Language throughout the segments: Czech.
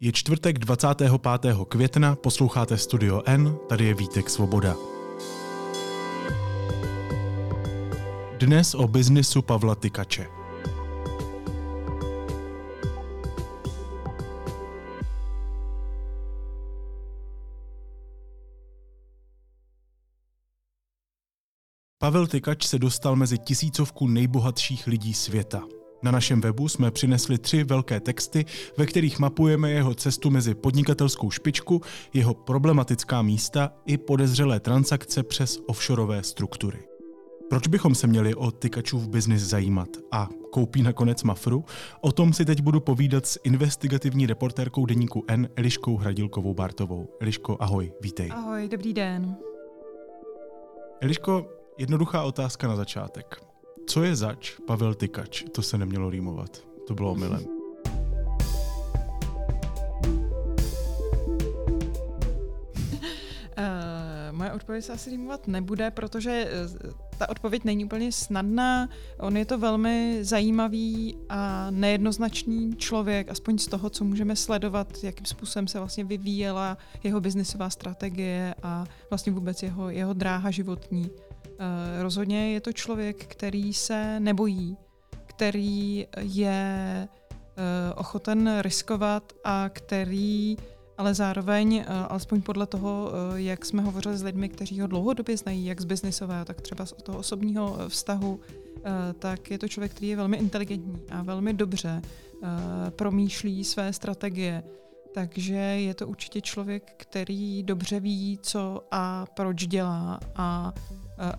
Je čtvrtek 25. května, posloucháte Studio N, tady je Vítek Svoboda. Dnes o biznisu Pavla Tykače. Pavel Tykač se dostal mezi tisícovku nejbohatších lidí světa – na našem webu jsme přinesli tři velké texty, ve kterých mapujeme jeho cestu mezi podnikatelskou špičku, jeho problematická místa i podezřelé transakce přes offshoreové struktury. Proč bychom se měli o tykačův biznis zajímat? A koupí nakonec Mafru? O tom si teď budu povídat s investigativní reportérkou deníku N Eliškou Hradilkovou Bartovou. Eliško, ahoj, vítej. Ahoj, dobrý den. Eliško, jednoduchá otázka na začátek. Co je zač Pavel Tykač? To se nemělo rýmovat. To bylo omylem. Uh, moje odpověď se asi rýmovat nebude, protože uh, ta odpověď není úplně snadná. On je to velmi zajímavý a nejednoznačný člověk, aspoň z toho, co můžeme sledovat, jakým způsobem se vlastně vyvíjela jeho biznisová strategie a vlastně vůbec jeho, jeho dráha životní. Eh, rozhodně je to člověk, který se nebojí, který je eh, ochoten riskovat a který ale zároveň, eh, alespoň podle toho, jak jsme hovořili s lidmi, kteří ho dlouhodobě znají, jak z biznisového, tak třeba z toho osobního vztahu, tak je to člověk, který je velmi inteligentní a velmi dobře promýšlí své strategie. Takže je to určitě člověk, který dobře ví, co a proč dělá a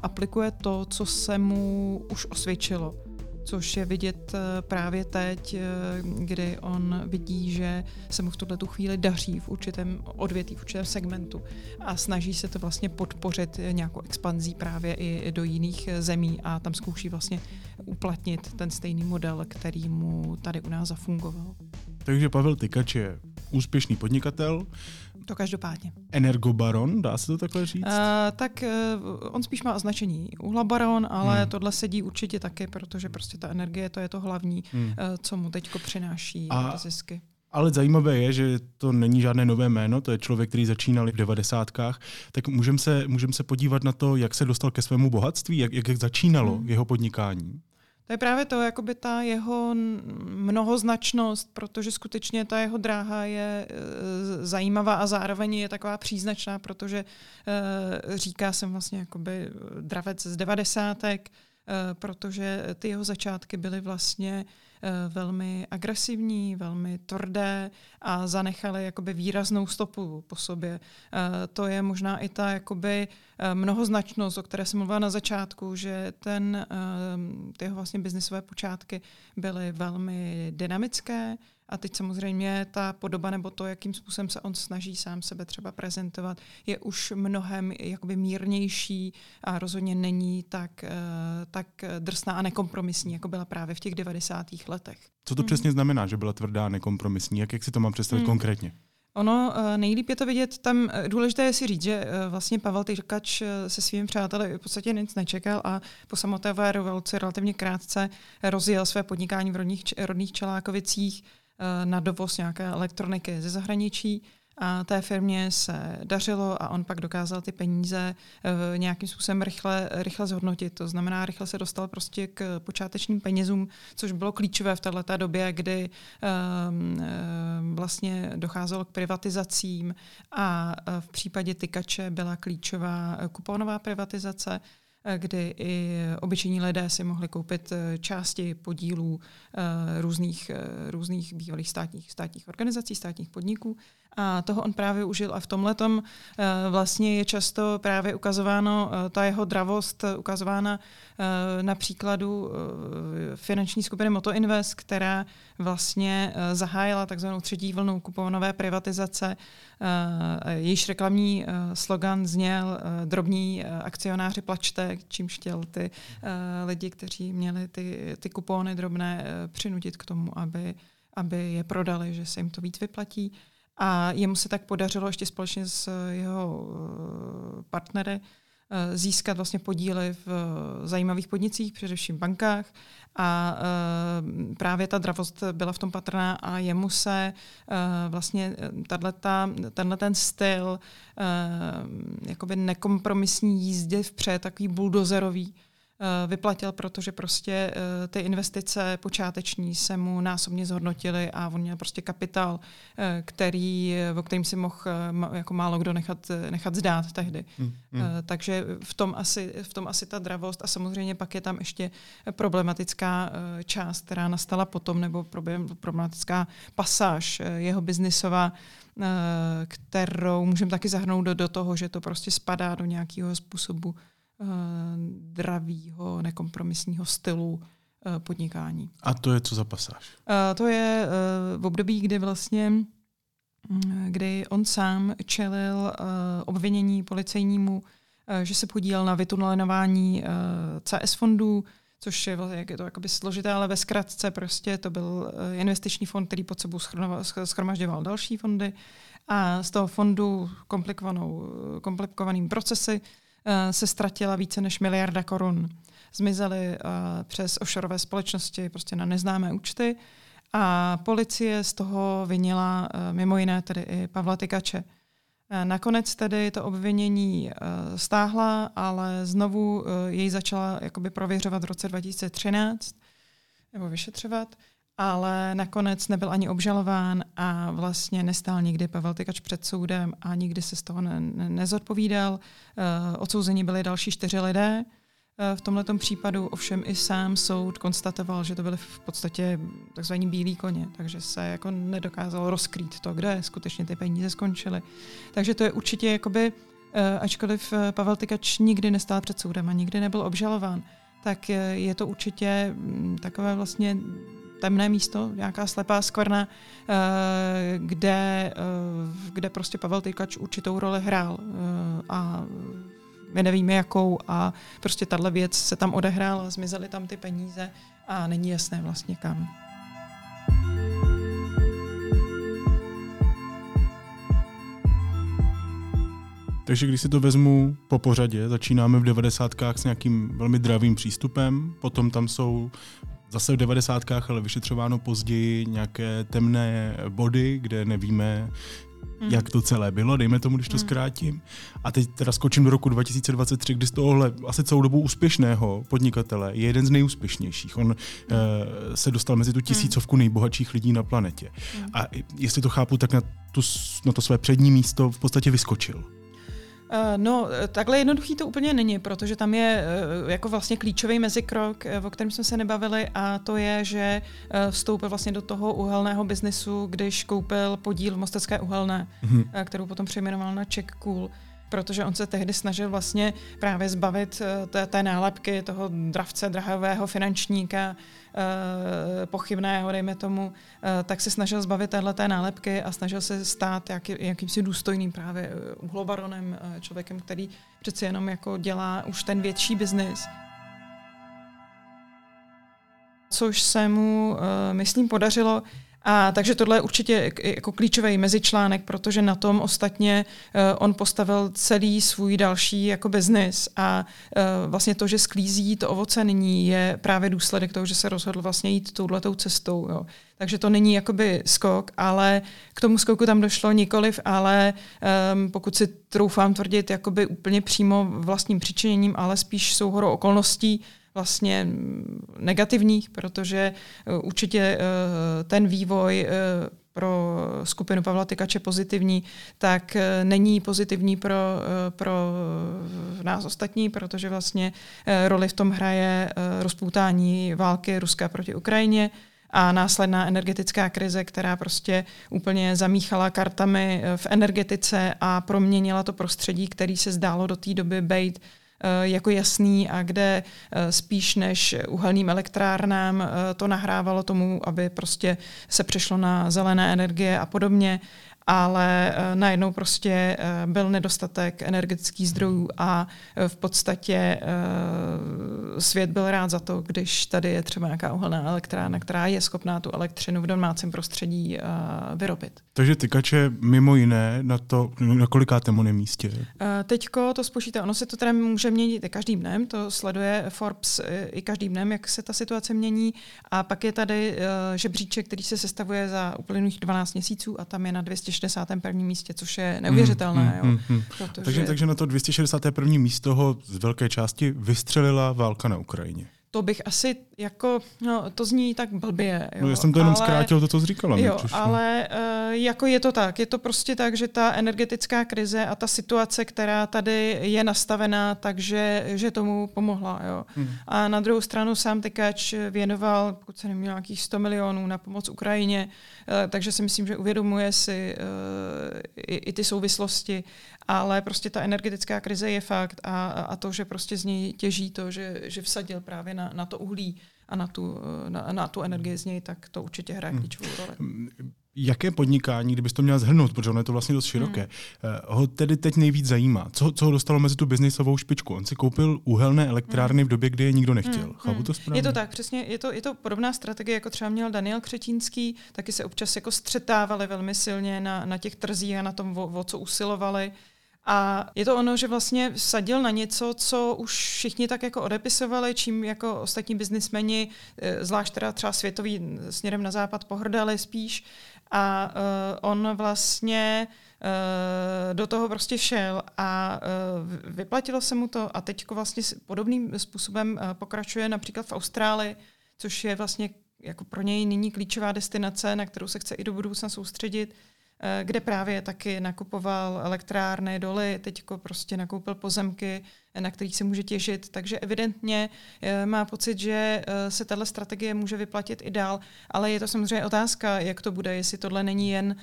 aplikuje to, co se mu už osvědčilo. Což je vidět eh, právě teď, eh, kdy on vidí, že se mu v tuhle chvíli daří v určitém odvětví, v určitém segmentu a snaží se to vlastně podpořit nějakou expanzí právě i do jiných zemí a tam zkouší vlastně uplatnit ten stejný model, který mu tady u nás zafungoval. Takže Pavel Tykač je úspěšný podnikatel, to každopádně. Energobaron, dá se to takhle říct? Uh, tak uh, on spíš má označení uhlabaron, ale hmm. tohle sedí určitě taky, protože prostě ta energie to je to hlavní, hmm. uh, co mu teďko přináší A... zisky. Ale zajímavé je, že to není žádné nové jméno, to je člověk, který začínal v devadesátkách. Tak můžeme se, můžem se podívat na to, jak se dostal ke svému bohatství, jak, jak začínalo hmm. jeho podnikání. To je právě to, jakoby ta jeho mnohoznačnost, protože skutečně ta jeho dráha je e, zajímavá a zároveň je taková příznačná, protože e, říká jsem vlastně jakoby dravec z devadesátek, e, protože ty jeho začátky byly vlastně velmi agresivní, velmi tvrdé a zanechali jakoby výraznou stopu po sobě. To je možná i ta jakoby mnohoznačnost, o které jsem mluvila na začátku, že ten, ty jeho vlastně biznisové počátky byly velmi dynamické, a teď samozřejmě ta podoba nebo to, jakým způsobem se on snaží sám sebe třeba prezentovat, je už mnohem jakoby mírnější a rozhodně není tak, eh, tak drsná a nekompromisní, jako byla právě v těch 90. letech. Co to hmm. přesně znamená, že byla tvrdá a nekompromisní? Jak, jak si to mám představit hmm. konkrétně? Ono eh, nejlíp je to vidět tam, eh, důležité je si říct, že vlastně Pavel Tyrkač se svými přáteli v podstatě nic nečekal a po samotné revoluci relativně krátce rozjel své podnikání v rodných, rodných Čelákovicích Eh, na dovoz nějaké elektroniky ze zahraničí. A té firmě se dařilo a on pak dokázal ty peníze uh, nějakým způsobem rychle, rychle zhodnotit. To znamená, rychle se dostal prostě k počátečním penězům, což bylo klíčové v této době, kdy um, uh, vlastně docházelo k privatizacím a uh, v případě tykače byla klíčová kuponová privatizace, Eh, kdy i obyčejní lidé si mohli koupit eh, části podílů eh, různých, různých bývalých státních, státních organizací, státních podniků. A toho on právě užil a v tomhle tom vlastně je často právě ukazováno ta jeho dravost, ukazována na příkladu finanční skupiny Moto Invest, která vlastně zahájila takzvanou třetí vlnu kuponové privatizace. Jejíž reklamní slogan zněl drobní akcionáři plačte, čímž chtěl ty lidi, kteří měli ty, ty kupóny drobné, přinutit k tomu, aby, aby je prodali, že se jim to víc vyplatí. A jemu se tak podařilo ještě společně s jeho partnery získat vlastně podíly v zajímavých podnicích, především bankách. A právě ta dravost byla v tom patrná a jemu se vlastně tenhle ten styl jakoby nekompromisní jízdě vpřed, takový buldozerový, Eh, vyplatil, protože prostě eh, ty investice počáteční se mu násobně zhodnotily a on měl prostě kapitál, eh, který, o kterým si mohl jako málo kdo nechat, nechat zdát tehdy. Hmm, hmm. Takže v tom, asi, v tom asi ta dravost a samozřejmě pak je tam ještě problematická část, která nastala potom, nebo problematická pasáž jeho biznisová, kterou můžeme taky zahrnout do, do toho, že to prostě spadá do nějakého způsobu Eh, dravého, nekompromisního stylu eh, podnikání. A to je co za pasáž? Eh, to je v období, kdy vlastně mm, kdy on sám čelil obvinění policejnímu, že se podílel na vytunelování CS fondů, což je, jak je to jakoby složité, ale ve zkratce prostě to byl investiční fond, který pod sebou schromažďoval další fondy a z toho fondu komplikovanou, komplikovaným procesy se ztratila více než miliarda korun. Zmizely uh, přes offshoreové společnosti prostě na neznámé účty a policie z toho vinila uh, mimo jiné tedy i Pavla Tykače. Nakonec tedy to obvinění stáhla, ale znovu jej začala jakoby prověřovat v roce 2013 nebo vyšetřovat ale nakonec nebyl ani obžalován a vlastně nestál nikdy Pavel Tykač před soudem a nikdy se z toho ne- ne- nezodpovídal. Uh, odsouzení byli další čtyři lidé. Uh, v tomto případu ovšem i sám soud konstatoval, že to byly v podstatě takzvaní bílí koně, takže se jako nedokázalo rozkrýt to, kde skutečně ty peníze skončily. Takže to je určitě jakoby, uh, ačkoliv Pavel Tykač nikdy nestál před soudem a nikdy nebyl obžalován, tak je to určitě mm, takové vlastně temné místo, nějaká slepá skvrna, eh, kde, eh, kde prostě Pavel Tykač určitou roli hrál eh, a my nevíme jakou a prostě tahle věc se tam odehrála, zmizely tam ty peníze a není jasné vlastně kam. Takže když si to vezmu po pořadě, začínáme v 90. s nějakým velmi dravým přístupem, potom tam jsou zase v 90. ale vyšetřováno později nějaké temné body, kde nevíme, Mm. jak to celé bylo, dejme tomu, když to mm. zkrátím. A teď teda skočím do roku 2023, kdy z tohohle asi celou dobu úspěšného podnikatele je jeden z nejúspěšnějších. On mm. uh, se dostal mezi tu hmm. tisícovku nejbohatších lidí na planetě. Mm. A jestli to chápu, tak na, tu, na to své přední místo v podstatě vyskočil. Eh, no, takhle jednoduchý to úplně není, protože tam je eh, jako vlastně klíčový mezikrok, eh, o kterém jsme se nebavili, a to je, že vstoupil vlastně do toho uhelného biznesu, když koupil podíl v Mostecké uhelné, mm-hmm. kterou potom přejmenoval na Czech Cool protože on se tehdy snažil vlastně právě zbavit té, té nálepky toho dravce, drahového finančníka, Eh, pochybného, dejme tomu, eh, tak se snažil zbavit téhle nálepky a snažil se stát jaký, jakýmsi důstojným právě eh, uhlobaronem, člověkem, který přeci jenom jako dělá už ten větší biznis. Což se mu, myslím, podařilo a takže tohle je určitě jako klíčový mezičlánek, protože na tom ostatně uh, on postavil celý svůj další jako biznis a uh, vlastně to, že sklízí to ovoce nyní, je právě důsledek toho, že se rozhodl vlastně jít touhletou cestou. Jo. Takže to není jakoby skok, ale k tomu skoku tam došlo nikoliv, ale um, pokud si troufám tvrdit, jakoby úplně přímo vlastním přičiněním, ale spíš souhorou okolností, vlastně negativních, protože eh, určitě eh, ten vývoj eh, pro skupinu Pavla Tykače pozitivní, tak není pozitivní pro, pro nás ostatní, protože vlastně roli v tom hraje rozpoutání války Ruska proti Ukrajině a následná energetická krize, která prostě úplně zamíchala kartami v energetice a proměnila to prostředí, který se zdálo do té doby být jako jasný a kde eh, spíš než uhelným elektrárnám eh, to nahrávalo tomu, aby prostě se přešlo na zelené energie a podobně. Ale uh, najednou prostě uh, byl nedostatek energetických zdrojů a uh, v podstatě svět byl rád za to, když tady je třeba nějaká uhelná elektrárna, která je schopná tu elektřinu v domácím prostředí vyrobit. Takže tykače mimo jiné na to, na kolikátém on místě? Uh, teďko to spočítá, ono se to teda může měnit i každým dnem, to sleduje Forbes i každým dnem, jak se ta situace mění a pak je tady žebříček, který se sestavuje za uplynulých 12 měsíců a tam je na 261. místě, což je neuvěřitelné. Mm, mm, jo, mm, protože... takže, takže na to 261. místo ho z velké části vystřelila válka na Ukrajině to bych asi jako, no, to zní tak blbě. Jo, no, já jsem to jenom ale, zkrátil, to, co jsi říkala. Jo, ale uh, jako je to tak. Je to prostě tak, že ta energetická krize a ta situace, která tady je nastavená, takže že tomu pomohla. Jo. Hmm. A na druhou stranu sám Tykač věnoval, pokud se neměl nějakých 100 milionů na pomoc Ukrajině, uh, takže si myslím, že uvědomuje si uh, i, i ty souvislosti ale prostě ta energetická krize je fakt a, a to, že prostě z něj těží to, že, že vsadil právě na, na to uhlí a na tu, na, na tu energii z něj, tak to určitě hraje hmm. klíčovou roli. Hmm. Jaké podnikání, kdybys to měla zhrnout, protože ono je to vlastně dost široké, hmm. Eh, ho tedy teď nejvíc zajímá? Co, co ho dostalo mezi tu biznisovou špičku? On si koupil uhelné elektrárny hmm. v době, kdy je nikdo nechtěl. Hmm. Chápu to správně? Je to tak, přesně. Je to, je to podobná strategie, jako třeba měl Daniel Křetínský, taky se občas jako střetávali velmi silně na, na těch trzích a na tom, o, o co usilovali. A je to ono, že vlastně vsadil na něco, co už všichni tak jako odepisovali, čím jako ostatní biznismeni, eh, zvlášť teda třeba světový směrem na západ, pohrdali spíš. A uh, on vlastně uh, do toho prostě šel a uh, vyplatilo se mu to a teď vlastně podobným způsobem uh, pokračuje například v Austrálii, což je vlastně jako pro něj nyní klíčová destinace, na kterou se chce i do budoucna soustředit. Eh, kde právě taky nakupoval elektrárny, doly, teď prostě nakoupil pozemky na kterých se může těžit. Takže evidentně eh, má pocit, že eh, se tahle strategie může vyplatit i dál, ale je to samozřejmě otázka, jak to bude, jestli tohle není jen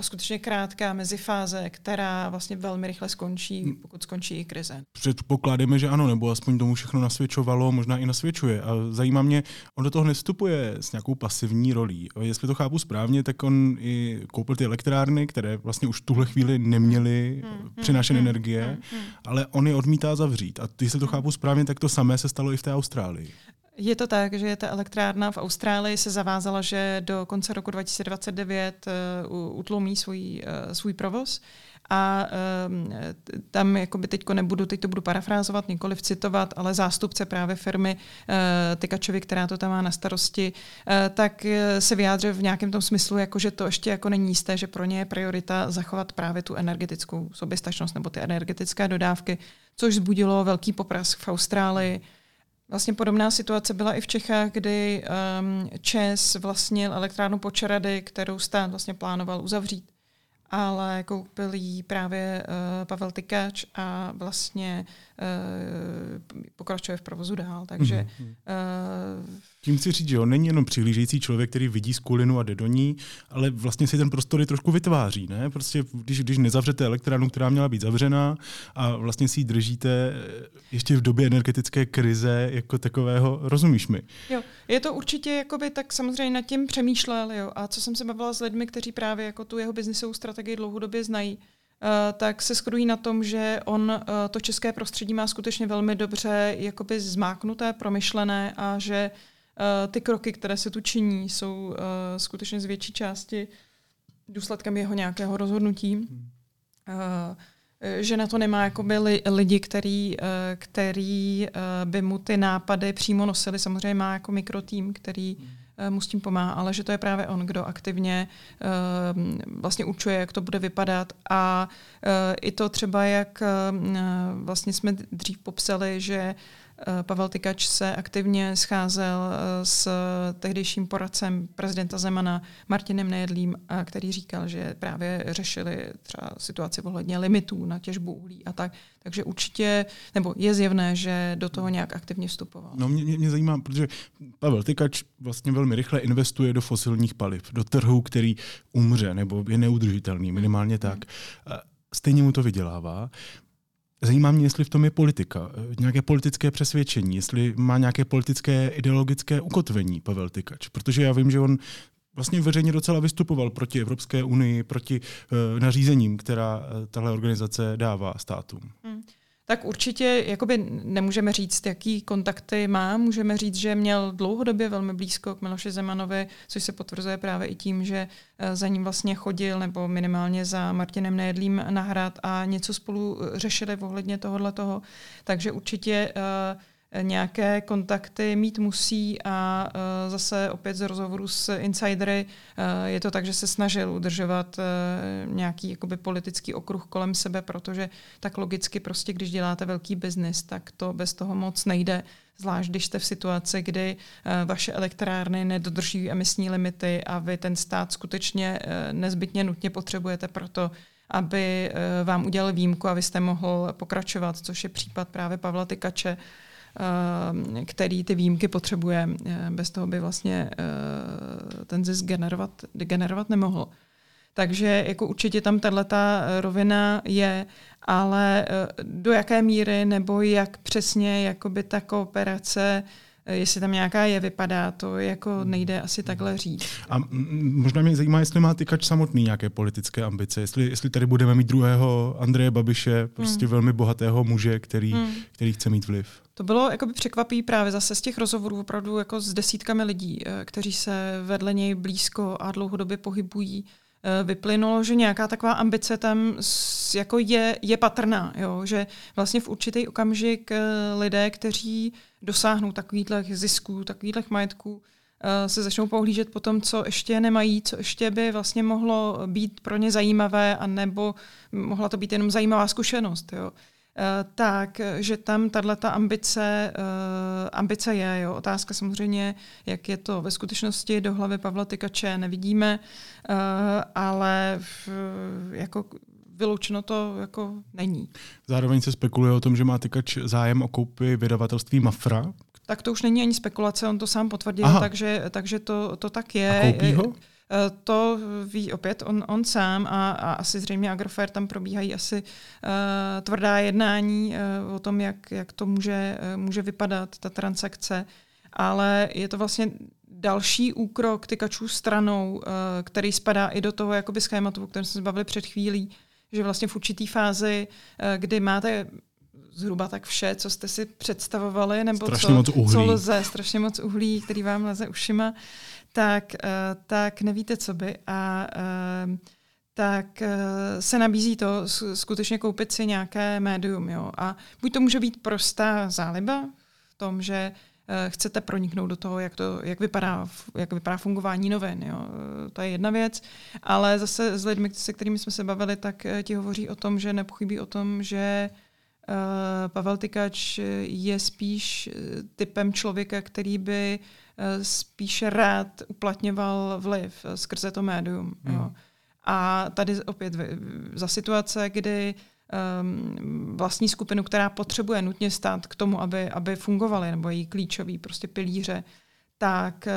skutečně krátká mezifáze, která vlastně velmi rychle skončí, hmm. pokud skončí i krize. Předpokládáme, že ano, nebo aspoň tomu všechno nasvědčovalo, možná i nasvědčuje. A zajímá mě, on do toho nevstupuje s nějakou pasivní rolí. Jestli to chápu správně, tak on i koupil ty elektrárny, které vlastně už v tuhle chvíli neměly hmm. hmm přinášet hmm. energie, hmm. hmm. ale on je odmítá zavřít zavřít. A jestli to chápu správně, tak to samé se stalo i v té Austrálii. Je to tak, že ta elektrárna v Austrálii se zavázala, že do konce roku 2029 uh, utlumí svůj, uh, svůj provoz. A um, tam jakoby teďko nebudu, teď to budu parafrázovat, nikoliv citovat, ale zástupce právě firmy uh, Tykačovi, která to tam má na starosti, uh, tak uh, se vyjádřil v nějakém tom smyslu, jako že to ještě jako není jisté, že pro ně je priorita zachovat právě tu energetickou soběstačnost nebo ty energetické dodávky, což zbudilo velký popras v Austrálii. Vlastně podobná situace byla i v Čechách, kdy um, ČES vlastnil elektrárnu Počerady, kterou stát vlastně plánoval uzavřít ale koupil jí právě uh, Pavel Tykač a vlastně uh, pokračuje v provozu dál. Takže uh, tím chci říct, že on není jenom přihlížející člověk, který vidí skulinu a jde do ní, ale vlastně si ten prostor i trošku vytváří. Ne? Prostě když, když nezavřete elektrárnu, která měla být zavřená a vlastně si ji držíte ještě v době energetické krize jako takového, rozumíš mi? Jo, je to určitě, jakoby, tak samozřejmě nad tím přemýšlel. Jo. A co jsem se bavila s lidmi, kteří právě jako tu jeho biznisovou strategii dlouhodobě znají, Uh, tak se shodují na tom, že on uh, to české prostředí má skutečně velmi dobře jakoby zmáknuté, promyšlené a že Eh, ty kroky, které se tu činí, jsou uh, skutečně z větší části důsledkem jeho nějakého rozhodnutí. Uh, že na to nemá jakoby li, lidi, který, který by mu ty nápady přímo nosili. Samozřejmě má jako mikrotým, který uh, mu s tím pomáhá, ale že to je právě on, kdo aktivně vlastně určuje, jak to bude vypadat. A i to třeba, jak vlastně jsme dřív popsali, že Eh, Pavel Tykač se aktivně scházel eh, s tehdejším poradcem prezidenta Zemana Martinem Nejedlím, eh, který říkal, že právě řešili třeba situaci ohledně limitů na těžbu uhlí a tak. Takže určitě, nebo je zjevné, že do toho nějak aktivně vstupoval. No mě, mě zajímá, protože Pavel Tykač vlastně velmi rychle investuje do fosilních paliv, do trhu, který umře nebo je neudržitelný, minimálně tak. Stejně mu to vydělává. Zajímá mě, jestli v tom je politika, eh, nějaké politické přesvědčení, jestli má nějaké politické ideologické ukotvení Pavel Tykač. Protože já vím, že on vlastně veřejně docela vystupoval proti Evropské unii, proti uh, nařízením, která uh, tahle organizace dává státům. Hmm. Tak určitě jakoby nemůžeme říct, jaký kontakty má. Můžeme říct, že měl dlouhodobě velmi blízko k Miloši Zemanovi, což se potvrzuje právě i tím, že eh, za ním vlastně chodil, nebo minimálně za Martinem Nejedlým na a něco spolu řešili ohledně tohohle toho. Takže určitě uh, nějaké kontakty mít musí a uh, zase opět z rozhovoru s insidery uh, je to tak, že se snažil udržovat uh, nějaký jakoby politický okruh kolem sebe, protože tak logicky prostě, když děláte velký biznis, tak to bez toho moc nejde, zvlášť když jste v situaci, kdy vaše elektrárny nedodržují emisní limity a vy ten stát skutečně nezbytně nutně potřebujete proto, aby vám udělal výjimku a vy jste mohl pokračovat, což je případ právě Pavla Tykače, který ty výjimky potřebuje. Eh, bez toho by vlastně eh, ten zisk generovat, generovat nemohl. Takže jako určitě tam tato rovina je, ale do jaké míry nebo jak přesně jakoby ta kooperace jestli tam nějaká je, vypadá, to jako nejde asi takhle říct. A možná mě zajímá, jestli má Tykač samotný nějaké politické ambice, jestli, jestli tady budeme mít druhého Andreje Babiše, prostě hmm. velmi bohatého muže, který, hmm. který chce mít vliv. To bylo jakoby překvapí právě zase z těch rozhovorů opravdu jako s desítkami lidí, eh, kteří se vedle něj blízko a dlouhodobě pohybují. Eh, vyplynulo, že nějaká taková ambice tam jako je, je patrná, jo? že vlastně v určitý okamžik eh, lidé, kteří dosáhnou takových zisků, takových majetků, se začnou pohlížet po tom, co ještě nemají, co ještě by vlastně mohlo být pro ně zajímavé, a nebo mohla to být jenom zajímavá zkušenost. Jo. Eh, tak, že tam tato ambice, uh, ambice je. Jo. Otázka samozřejmě, jak je to ve skutečnosti, do hlavy Pavla Tykače nevidíme, uh, ale v, jako vyloučeno to jako není. Zároveň se spekuluje o tom, že má Tykač zájem o koupy vydavatelství Mafra. Tak to už není ani spekulace, on to sám potvrdil, takže, takže to, to tak je. A koupí ho? Eh, to ví opět on, on sám a, a asi zřejmě Agrofert tam probíhají asi uh, tvrdá jednání uh, o tom, jak, jak to může, uh, může vypadat, ta transakce. Ale je to vlastně další úkrok tykačů stranou, který spadá i do toho jakoby schématu, o kterém jsme se bavili před chvílí, že vlastně v určitý fázi, kdy máte zhruba tak vše, co jste si představovali, nebo strašně co, moc uhlí. co lze, strašně moc uhlí, který vám leze ušima, tak, uh, tak nevíte, co by. A uh, tak uh, se nabízí to skutečně koupit si nějaké médium. Jo. A buď to může být prostá záliba v tom, že chcete proniknout do toho, jak, to, jak, vypadá, jak vypadá fungování novin. Jo. To je jedna věc, ale zase s lidmi, se kterými jsme se bavili, tak ti hovoří o tom, že nepochybí o tom, že Eh, Pavel Tykač je spíš eh, typem člověka, který by eh, spíš rád uplatňoval vliv skrze to médium. Mm. Jo. A tady opět za situace, kdy um, vlastní skupinu, která potřebuje nutně stát k tomu, aby, aby fungovaly, nebo její klíčový prostě pilíře, tak,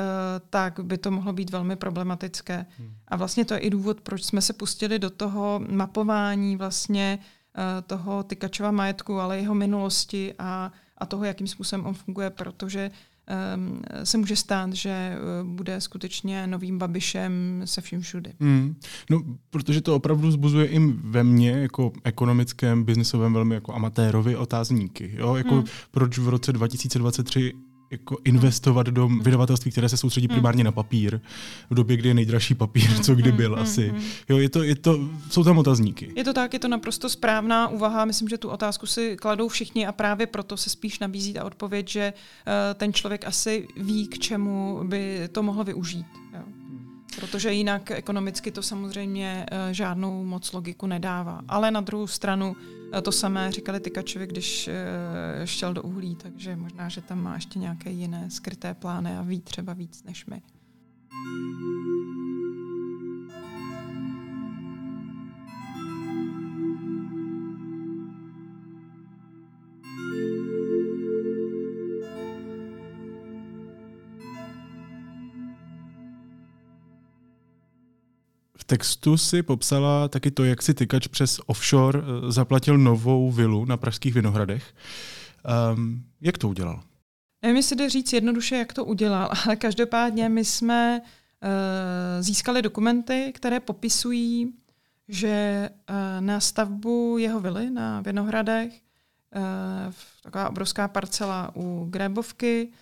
tak by to mohlo být velmi problematické. Hmm. A vlastně to je i důvod, proč jsme se pustili do toho mapování vlastně Eh, toho Tykačova majetku, ale jeho minulosti a, a toho, jakým způsobem on funguje, protože um, se může stát, že uh, bude skutečně novým babišem se vším všudy. Mm. No, protože to opravdu zbuzuje i ve mně, jako ekonomickém, biznisovém, velmi jako amatérovi otázníky. Jo? Jako mm. Proč v roce 2023 jako investovat do vydavatelství, které se soustředí hmm. primárně na papír, v době, kdy je nejdražší papír, co kdy byl hmm, asi. Hmm, jo, je to, je to, jsou tam otazníky. Je to tak, je to naprosto správná úvaha. Myslím, že tu otázku si kladou všichni a právě proto se spíš nabízí ta odpověď, že uh, ten člověk asi ví, k čemu by to mohlo využít. Jo. Protože jinak ekonomicky to samozřejmě uh, žádnou moc logiku nedává. Ale na druhou stranu to samé říkali Tykačovi, když eh, šel do uhlí, takže možná, že tam má ještě nějaké jiné skryté plány a ví třeba víc než my. Textu si popsala taky to, jak si tykač přes offshore eh, zaplatil novou vilu na pražských Vinohradech. Um, jak to udělal? Nevím, jestli jde říct jednoduše, jak to udělal, ale každopádně my jsme získali dokumenty, které popisují, že na stavbu jeho vily na Vinohradech, taková obrovská parcela u Grébovky,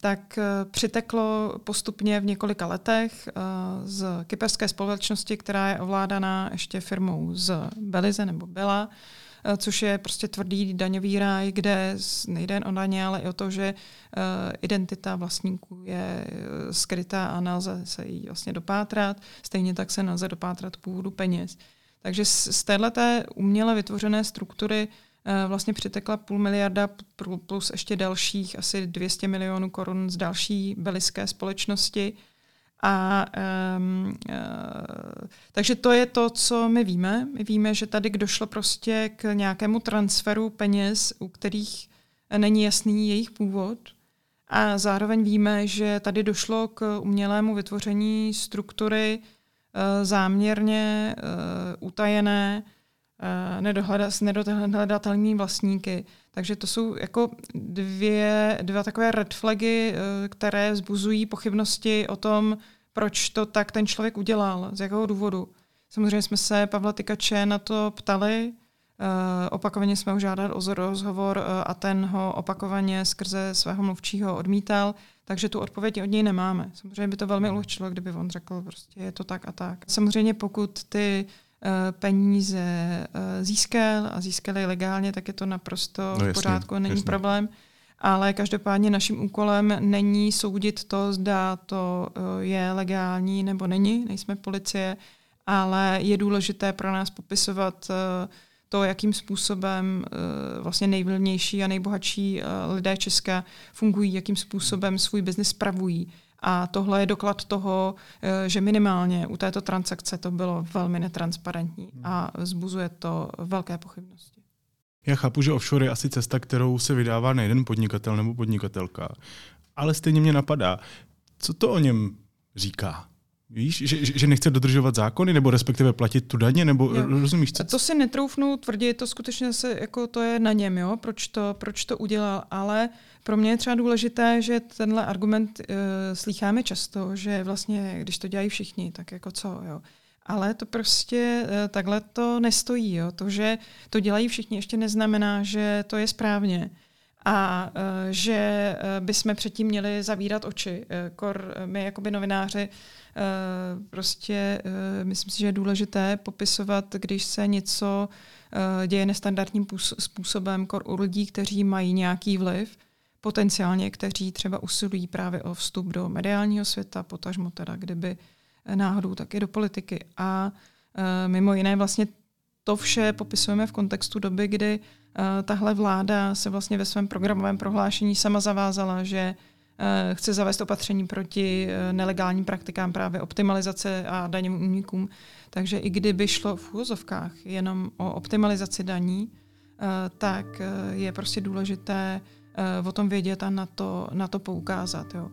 tak eh, přiteklo postupně v několika letech eh, z kyperské společnosti, která je ovládaná ještě firmou z Belize nebo Bela, eh, což je prostě tvrdý daňový ráj, kde nejde jen o daně, ale i o to, že identita vlastníků je skrytá a nelze se jí vlastně dopátrat. Stejně tak se nelze dopátrat původu peněz. Takže z této uměle vytvořené struktury vlastně přitekla půl miliarda plus ještě dalších asi 200 milionů korun z další beliské společnosti. A um, uh, takže to je to, co my víme. My víme, že tady došlo prostě k nějakému transferu peněz, u kterých není jasný jejich původ. A zároveň víme, že tady došlo k umělému vytvoření struktury uh, záměrně uh, utajené, Eh, s nedohledatelnými vlastníky. Takže to jsou jako dvě, dva takové red flagy, eh, které vzbuzují pochybnosti o tom, proč to tak ten člověk udělal, z jakého důvodu. Samozřejmě jsme se Pavla Tykače na to ptali, Uh, opakovaně jsme ho žádali o rozhovor a ten ho opakovaně skrze svého mluvčího odmítal, takže tu odpověď od něj nemáme. Samozřejmě by to velmi ulehčilo, kdyby on řekl, prostě je to tak a tak. Samozřejmě pokud ty Eh, peníze eh, získal a získal je legálně, tak je to naprosto no, v pořádku, není jasně. problém. Ale každopádně naším úkolem není soudit to, zda to eh, je legální nebo není, nejsme policie, ale je důležité pro nás popisovat to, jakým způsobem vlastně nejvlivnější a nejbohatší lidé Česka fungují, jakým způsobem svůj biznis spravují. A tohle je doklad toho, eh, že minimálně u této transakce to bylo velmi netransparentní a zbuzuje to velké pochybnosti. Já chápu, že offshore je asi cesta, kterou se vydává nejeden podnikatel nebo podnikatelka, ale stejně mě napadá, co to o něm říká? Víš, že, že nechce dodržovat zákony, nebo respektive platit tu daně, nebo jo. rozumíš? Co? To si netroufnu tvrdit, to skutečně se, jako to je na něm, jo? Proč, to, proč to udělal, ale pro mě je třeba důležité, že tenhle argument uh, slýcháme často, že vlastně, když to dělají všichni, tak jako co, jo. Ale to prostě uh, takhle to nestojí. Jo. To, že to dělají všichni, ještě neznamená, že to je správně a uh, že uh, bychom předtím měli zavírat oči. Uh, kor my jakoby novináři prostě myslím si, že je důležité popisovat, když se něco děje nestandardním způsobem kor u lidí, kteří mají nějaký vliv, potenciálně, kteří třeba usilují právě o vstup do mediálního světa, potažmo teda, kdyby náhodou taky do politiky. A mimo jiné vlastně to vše popisujeme v kontextu doby, kdy uh, tahle vláda se vlastně ve svém programovém prohlášení sama zavázala, že uh, chce zavést opatření proti uh, nelegálním praktikám právě optimalizace a daňovým únikům. Takže i kdyby šlo v úvozovkách jenom o optimalizaci daní, tak je prostě důležité o tom vědět a na to, na to poukázat. Jo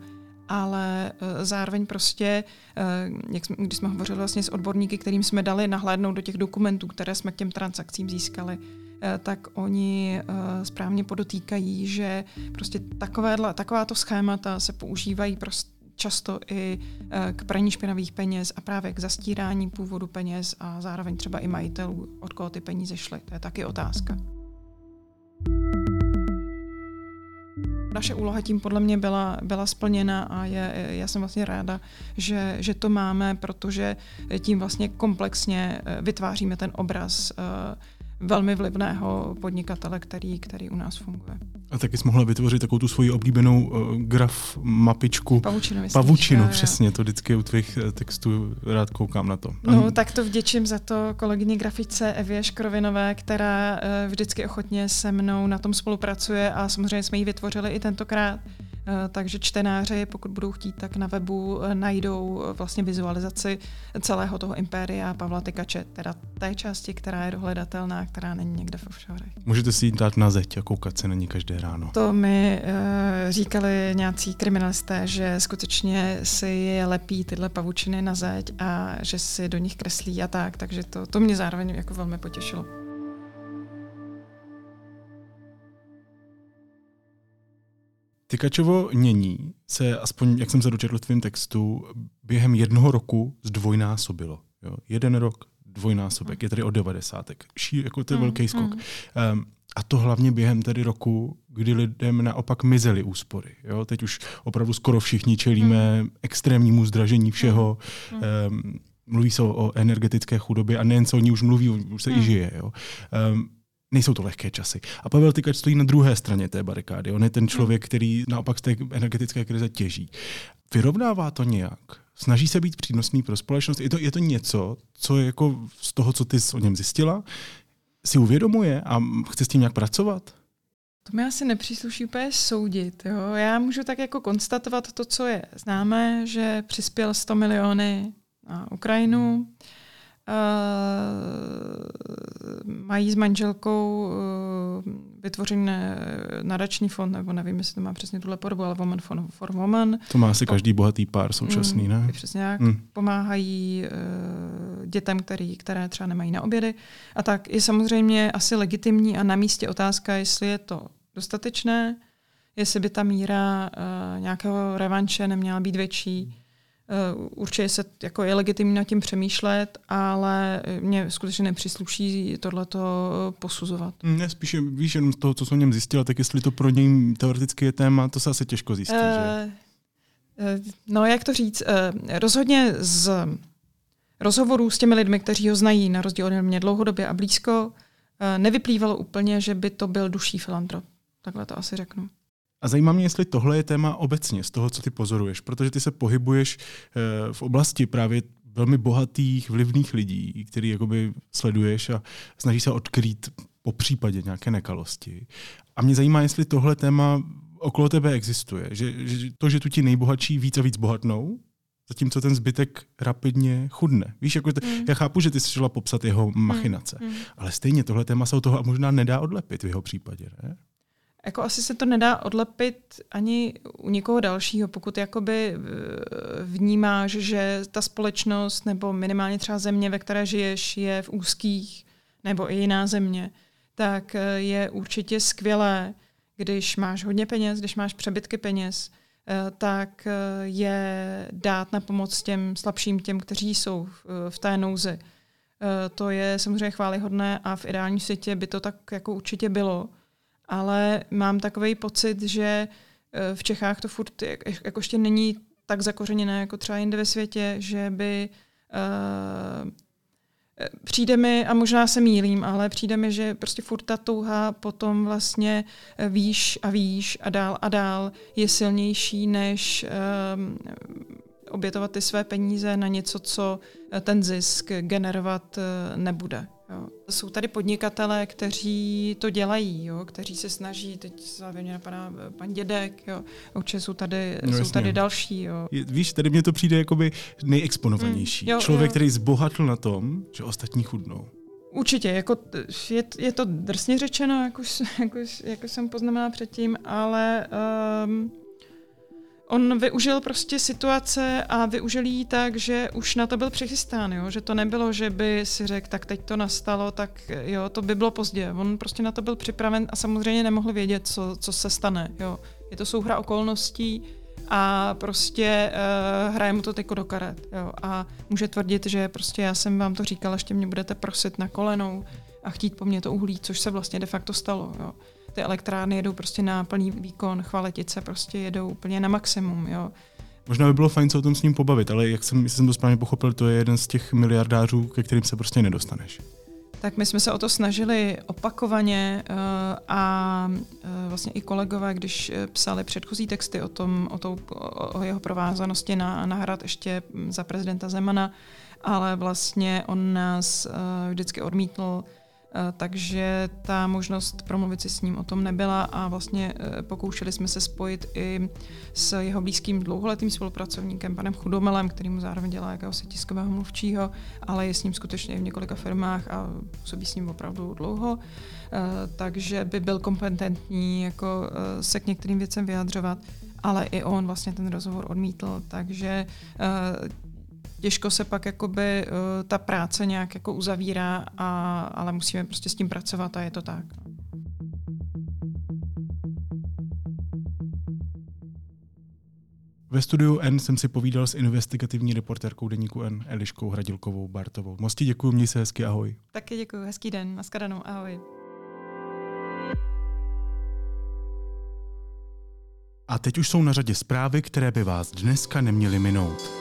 ale eh, zároveň prostě, eh, jak jsme, když jsme hovořili vlastně s odborníky, kterým jsme dali nahlédnout do těch dokumentů, které jsme k těm transakcím získali, eh, tak oni správně podotýkají, že prostě takovéhle, takováto schémata se používají prostě často i k praní špinavých peněz a právě k zastírání původu peněz a zároveň třeba i majitelů, od koho ty peníze šly. To je taky otázka. Naše úloha tím podle mě byla, byla splněna a je, já jsem vlastně ráda, že, že to máme, protože tím vlastně komplexně eh, vytváříme ten obraz uh, velmi vlivného podnikatele, který, který u nás funguje. A taky jsi mohla vytvořit takovou tu svoji oblíbenou uh, graf mapičku. Pavučinu. Myslíš, Pavučinu, přesně, to vždycky u tvých eh, textů rád koukám na to. No, tak to vděčím za to kolegyni grafice Evě Škrovinové, která uh, vždycky ochotně se mnou na tom spolupracuje a samozřejmě jsme ji vytvořili i tentokrát. Eh, takže čtenáři, pokud budou chtít, tak na webu eh, najdou eh, vlastně vizualizaci celého toho impéria Pavla Tykače, teda té části, která je dohledatelná, která není někde v offshore. Můžete si ji dát na zeď a koukat se na ní každé ráno. To mi uh, říkali nějací kriminalisté, že skutečně si je lepí tyhle pavučiny na zeď a že si do nich kreslí a tak, takže to, to mě zároveň jako velmi potěšilo. Tykačovo nění se, aspoň jak jsem se dočetl v tvém textu, během jednoho roku zdvojnásobilo. Jo? Jeden rok, dvojnásobek, je tady od devadesátek. Ší, jako to je mm, velký skok. Mm. Um, a to hlavně během tedy roku, kdy lidem naopak mizely úspory. Jo? Teď už opravdu skoro všichni čelíme mm. extrémnímu zdražení všeho. Mm. Um, mluví se o, o energetické chudobě a nejen co oni už mluví, už se mm. i žije. Jo? Um, nejsou to lehké časy. A Pavel Tykač stojí na druhé straně té barikády. On je ten člověk, který naopak z té energetické krize těží. Vyrovnává to nějak? Snaží se být přínosný pro společnost? Je to, je to něco, co je jako z toho, co ty o něm zjistila, si uvědomuje a chce s tím nějak pracovat? To mi asi nepřísluší úplně soudit. Jo? Já můžu tak jako konstatovat to, co je známé, že přispěl 100 miliony na Ukrajinu, hmm mají s manželkou uh, vytvořený nadační fond, nebo nevím, jestli to má přesně tuhle podobu, ale Woman for, for Woman. To má asi každý bohatý pár současný, ne? Mm, přesně jak. Mm. Pomáhají dětem, který, které třeba nemají na obědy. A tak je samozřejmě asi legitimní a na místě otázka, jestli je to dostatečné, jestli by ta míra nějakého revanše neměla být větší Eh, určitě se jako je legitimní nad tím přemýšlet, ale mě skutečně nepřísluší tohleto posuzovat. Hmm, ne, spíše víš jenom z toho, co jsem o něm zjistila, tak jestli to pro něj teoreticky je téma, to se asi těžko zjistí. Uh, že? Uh, no, jak to říct? Uh, rozhodně z rozhovorů s těmi lidmi, kteří ho znají, na rozdíl od mě dlouhodobě a blízko, nevyplývalo úplně, že by to byl duší filantrop. Takhle to asi řeknu. A zajímá mě, jestli tohle je téma obecně z toho, co ty pozoruješ, protože ty se pohybuješ eh, v oblasti právě velmi bohatých, vlivných lidí, který jakoby sleduješ a snaží se odkrýt po případě nějaké nekalosti. A mě zajímá, jestli tohle téma okolo tebe existuje. Že, že to, že tu ti nejbohatší víc a víc bohatnou, zatímco ten zbytek rapidně chudne. Víš, jako t- mm. já chápu, že ty jsi šla popsat jeho machinace, mm. ale stejně tohle téma se od toho možná nedá odlepit v jeho případě, ne? Jako asi se to nedá odlepit ani u někoho dalšího, pokud jakoby eh, vnímáš, že ta společnost nebo minimálně třeba země, ve které žiješ, je v úzkých nebo i jiná země, tak eh, je určitě skvělé, když máš hodně peněz, když máš přebytky peněz, eh, tak je dát na pomoc těm slabším, těm, kteří jsou v té nouzi. To je samozřejmě chválihodné a v ideálním světě by to tak jako určitě bylo ale mám takový pocit, že eh, v Čechách to furt jako ještě není tak zakořeněné jako třeba jinde ve světě, že by uh, přijde mi, a možná se mýlím, ale přijde mi, že prostě furt ta touha potom vlastně výš a výš a dál a dál je silnější, než um, obětovat ty své peníze na něco, co ten zisk generovat nebude. Jo. Jsou tady podnikatelé, kteří to dělají, jo, kteří se snaží, teď se mě napadá eh, pan Dědek, jo, určitě jsou tady, no, jsou tady další. Jo. Je, víš, tady mě to přijde jakoby nejexponovanější. Mm, jo, Člověk, jo. který zbohatl na tom, že ostatní chudnou. Určitě, jako je, je to drsně řečeno, jak už, jak, už, jak už jsem poznamenala předtím, ale um, on využil prostě situace a využil jí tak, že už na to byl přichystán, jo? že to nebylo, že by si řekl, tak teď to nastalo, tak jo, to by bylo pozdě. On prostě na to byl připraven a samozřejmě nemohl vědět, co, co se stane. Jo? Je to souhra okolností a prostě uh, hraje mu to teď do karet. Jo? A může tvrdit, že prostě já jsem vám to říkala, ještě mě budete prosit na kolenou a chtít po mně to uhlí, což se vlastně de facto stalo. Jo? Ty elektrárny jedou prostě na plný výkon, chvaletice prostě jedou úplně na maximum, jo. Možná by bylo fajn se o tom s ním pobavit, ale jak jsem, jestli jsem to správně pochopil, to je jeden z těch miliardářů, ke kterým se prostě nedostaneš. Tak my jsme se o to snažili opakovaně uh, a uh, vlastně i kolegové, když eh, psali předchozí texty o tom, o, tou, o, jeho provázanosti na, na hrad ještě za prezidenta Zemana, ale vlastně on nás vždycky odmítl Eh, takže ta možnost promluvit si s ním o tom nebyla a vlastně eh, pokoušeli jsme se spojit i s jeho blízkým dlouholetým spolupracovníkem, panem Chudomelem, který mu zároveň dělá jakéhosi tiskového mluvčího, ale je s ním skutečně v několika firmách a působí s ním opravdu dlouho, eh, takže by byl kompetentní jako se k některým věcem vyjadřovat ale i on vlastně ten rozhovor odmítl, takže těžko se pak jakoby uh, ta práce nějak jako uzavírá, a, ale musíme prostě s tím pracovat a je to tak. Ve studiu N jsem si povídal s investigativní reportérkou deníku N Eliškou Hradilkovou Bartovou. Moc ti děkuji, měj se hezky, ahoj. Taky děkuji, hezký den, nashledanou, ahoj. A teď už jsou na řadě zprávy, které by vás dneska neměly minout.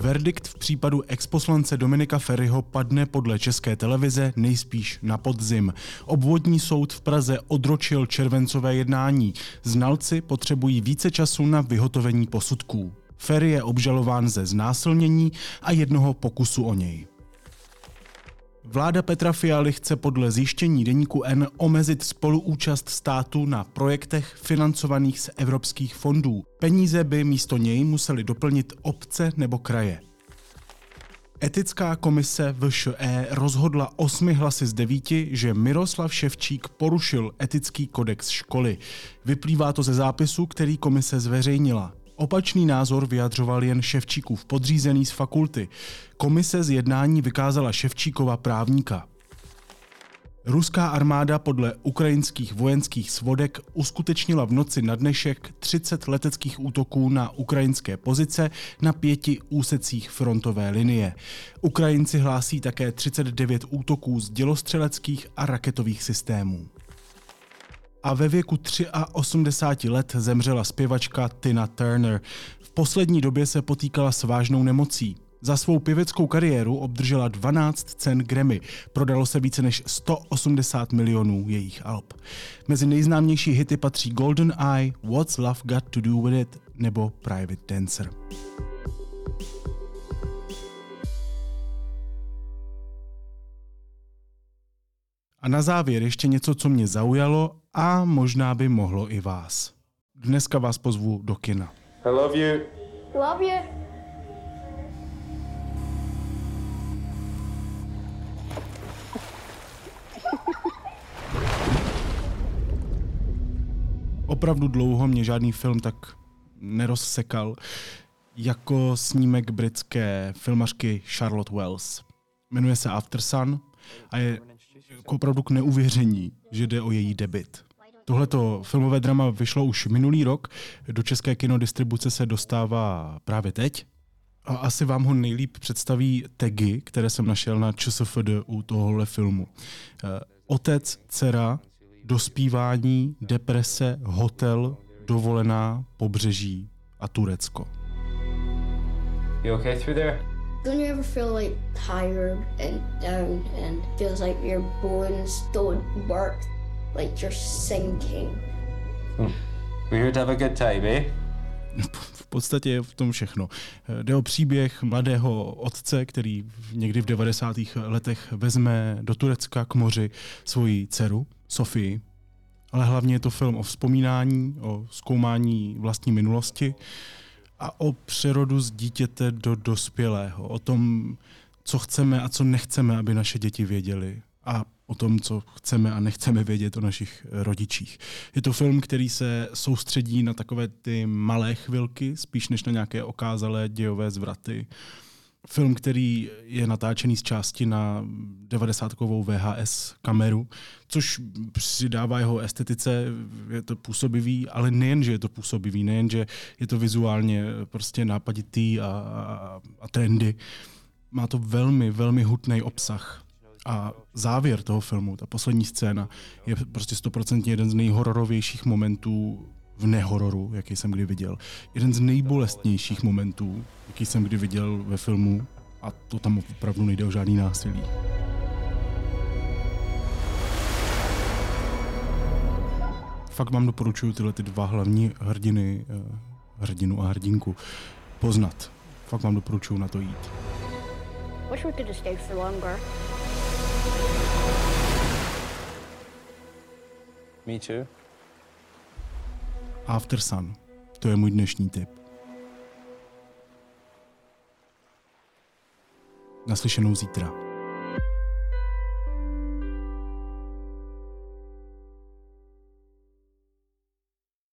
Verdikt v případu exposlance Dominika Ferryho padne podle české televize nejspíš na podzim. Obvodní soud v Praze odročil červencové jednání. Znalci potřebují více času na vyhotovení posudků. Ferry je obžalován ze znásilnění a jednoho pokusu o něj. Vláda Petra Fialy chce podle zjištění deníku N omezit spoluúčast státu na projektech financovaných z evropských fondů. Peníze by místo něj museli doplnit obce nebo kraje. Etická komise VŠE rozhodla osmi hlasy z devíti, že Miroslav Ševčík porušil etický kodex školy. Vyplývá to ze zápisu, který komise zveřejnila. Opačný názor vyjadřoval jen Ševčíkův podřízený z fakulty. Komise z jednání vykázala Ševčíkova právníka. Ruská armáda podle ukrajinských vojenských svodek uskutečnila v noci na dnešek 30 leteckých útoků na ukrajinské pozice na pěti úsecích frontové linie. Ukrajinci hlásí také 39 útoků z dělostřeleckých a raketových systémů a ve věku 83 let zemřela zpěvačka Tina Turner. V poslední době se potýkala s vážnou nemocí. Za svou pěveckou kariéru obdržela 12 cen Grammy. Prodalo se více než 180 milionů jejich alb. Mezi nejznámější hity patří Golden Eye, What's Love Got to Do With It nebo Private Dancer. A na závěr ještě něco, co mě zaujalo a možná by mohlo i vás. Dneska vás pozvu do kina. I love you. Love you. Opravdu dlouho mě žádný film tak nerozsekal jako snímek britské filmařky Charlotte Wells. Jmenuje se After Sun a je jako opravdu k neuvěření, že jde o její debit. Tohleto filmové drama vyšlo už minulý rok, do české kinodistribuce se dostává právě teď. A asi vám ho nejlíp představí tagy, které jsem našel na ČSFD u tohohle filmu. Eh, otec, dcera, dospívání, deprese, hotel, dovolená, pobřeží a Turecko. You okay through there? Don't you ever feel like tired and down and feels like your bones don't work, like you're sinking? Hmm. We're here to have a good time, eh? V podstatě je v tom všechno. Jde o příběh mladého otce, který někdy v 90. letech vezme do Turecka k moři svoji dceru, Sofii. Ale hlavně je to film o vzpomínání, o zkoumání vlastní minulosti a o přerodu z dítěte do dospělého, o tom, co chceme a co nechceme, aby naše děti věděli a o tom, co chceme a nechceme vědět o našich rodičích. Je to film, který se soustředí na takové ty malé chvilky, spíš než na nějaké okázalé dějové zvraty. Film, který je natáčený z části na 90-kovou VHS kameru, což přidává jeho estetice, je to působivý, ale nejen, že je to působivý, nejen, že je to vizuálně prostě nápaditý a, a, a trendy, má to velmi, velmi hutný obsah. A závěr toho filmu, ta poslední scéna, je prostě stoprocentně jeden z nejhororovějších momentů v nehororu, jaký jsem kdy viděl. Jeden z nejbolestnějších momentů, jaký jsem kdy viděl ve filmu a to tam opravdu nejde o žádný násilí. Fakt vám doporučuji tyhle ty dva hlavní hrdiny, eh, hrdinu a hrdinku, poznat. Fakt vám doporučuji na to jít. Wish we could have stayed for longer. Me too. After Sun. To je můj dnešní tip. Naslyšenou zítra.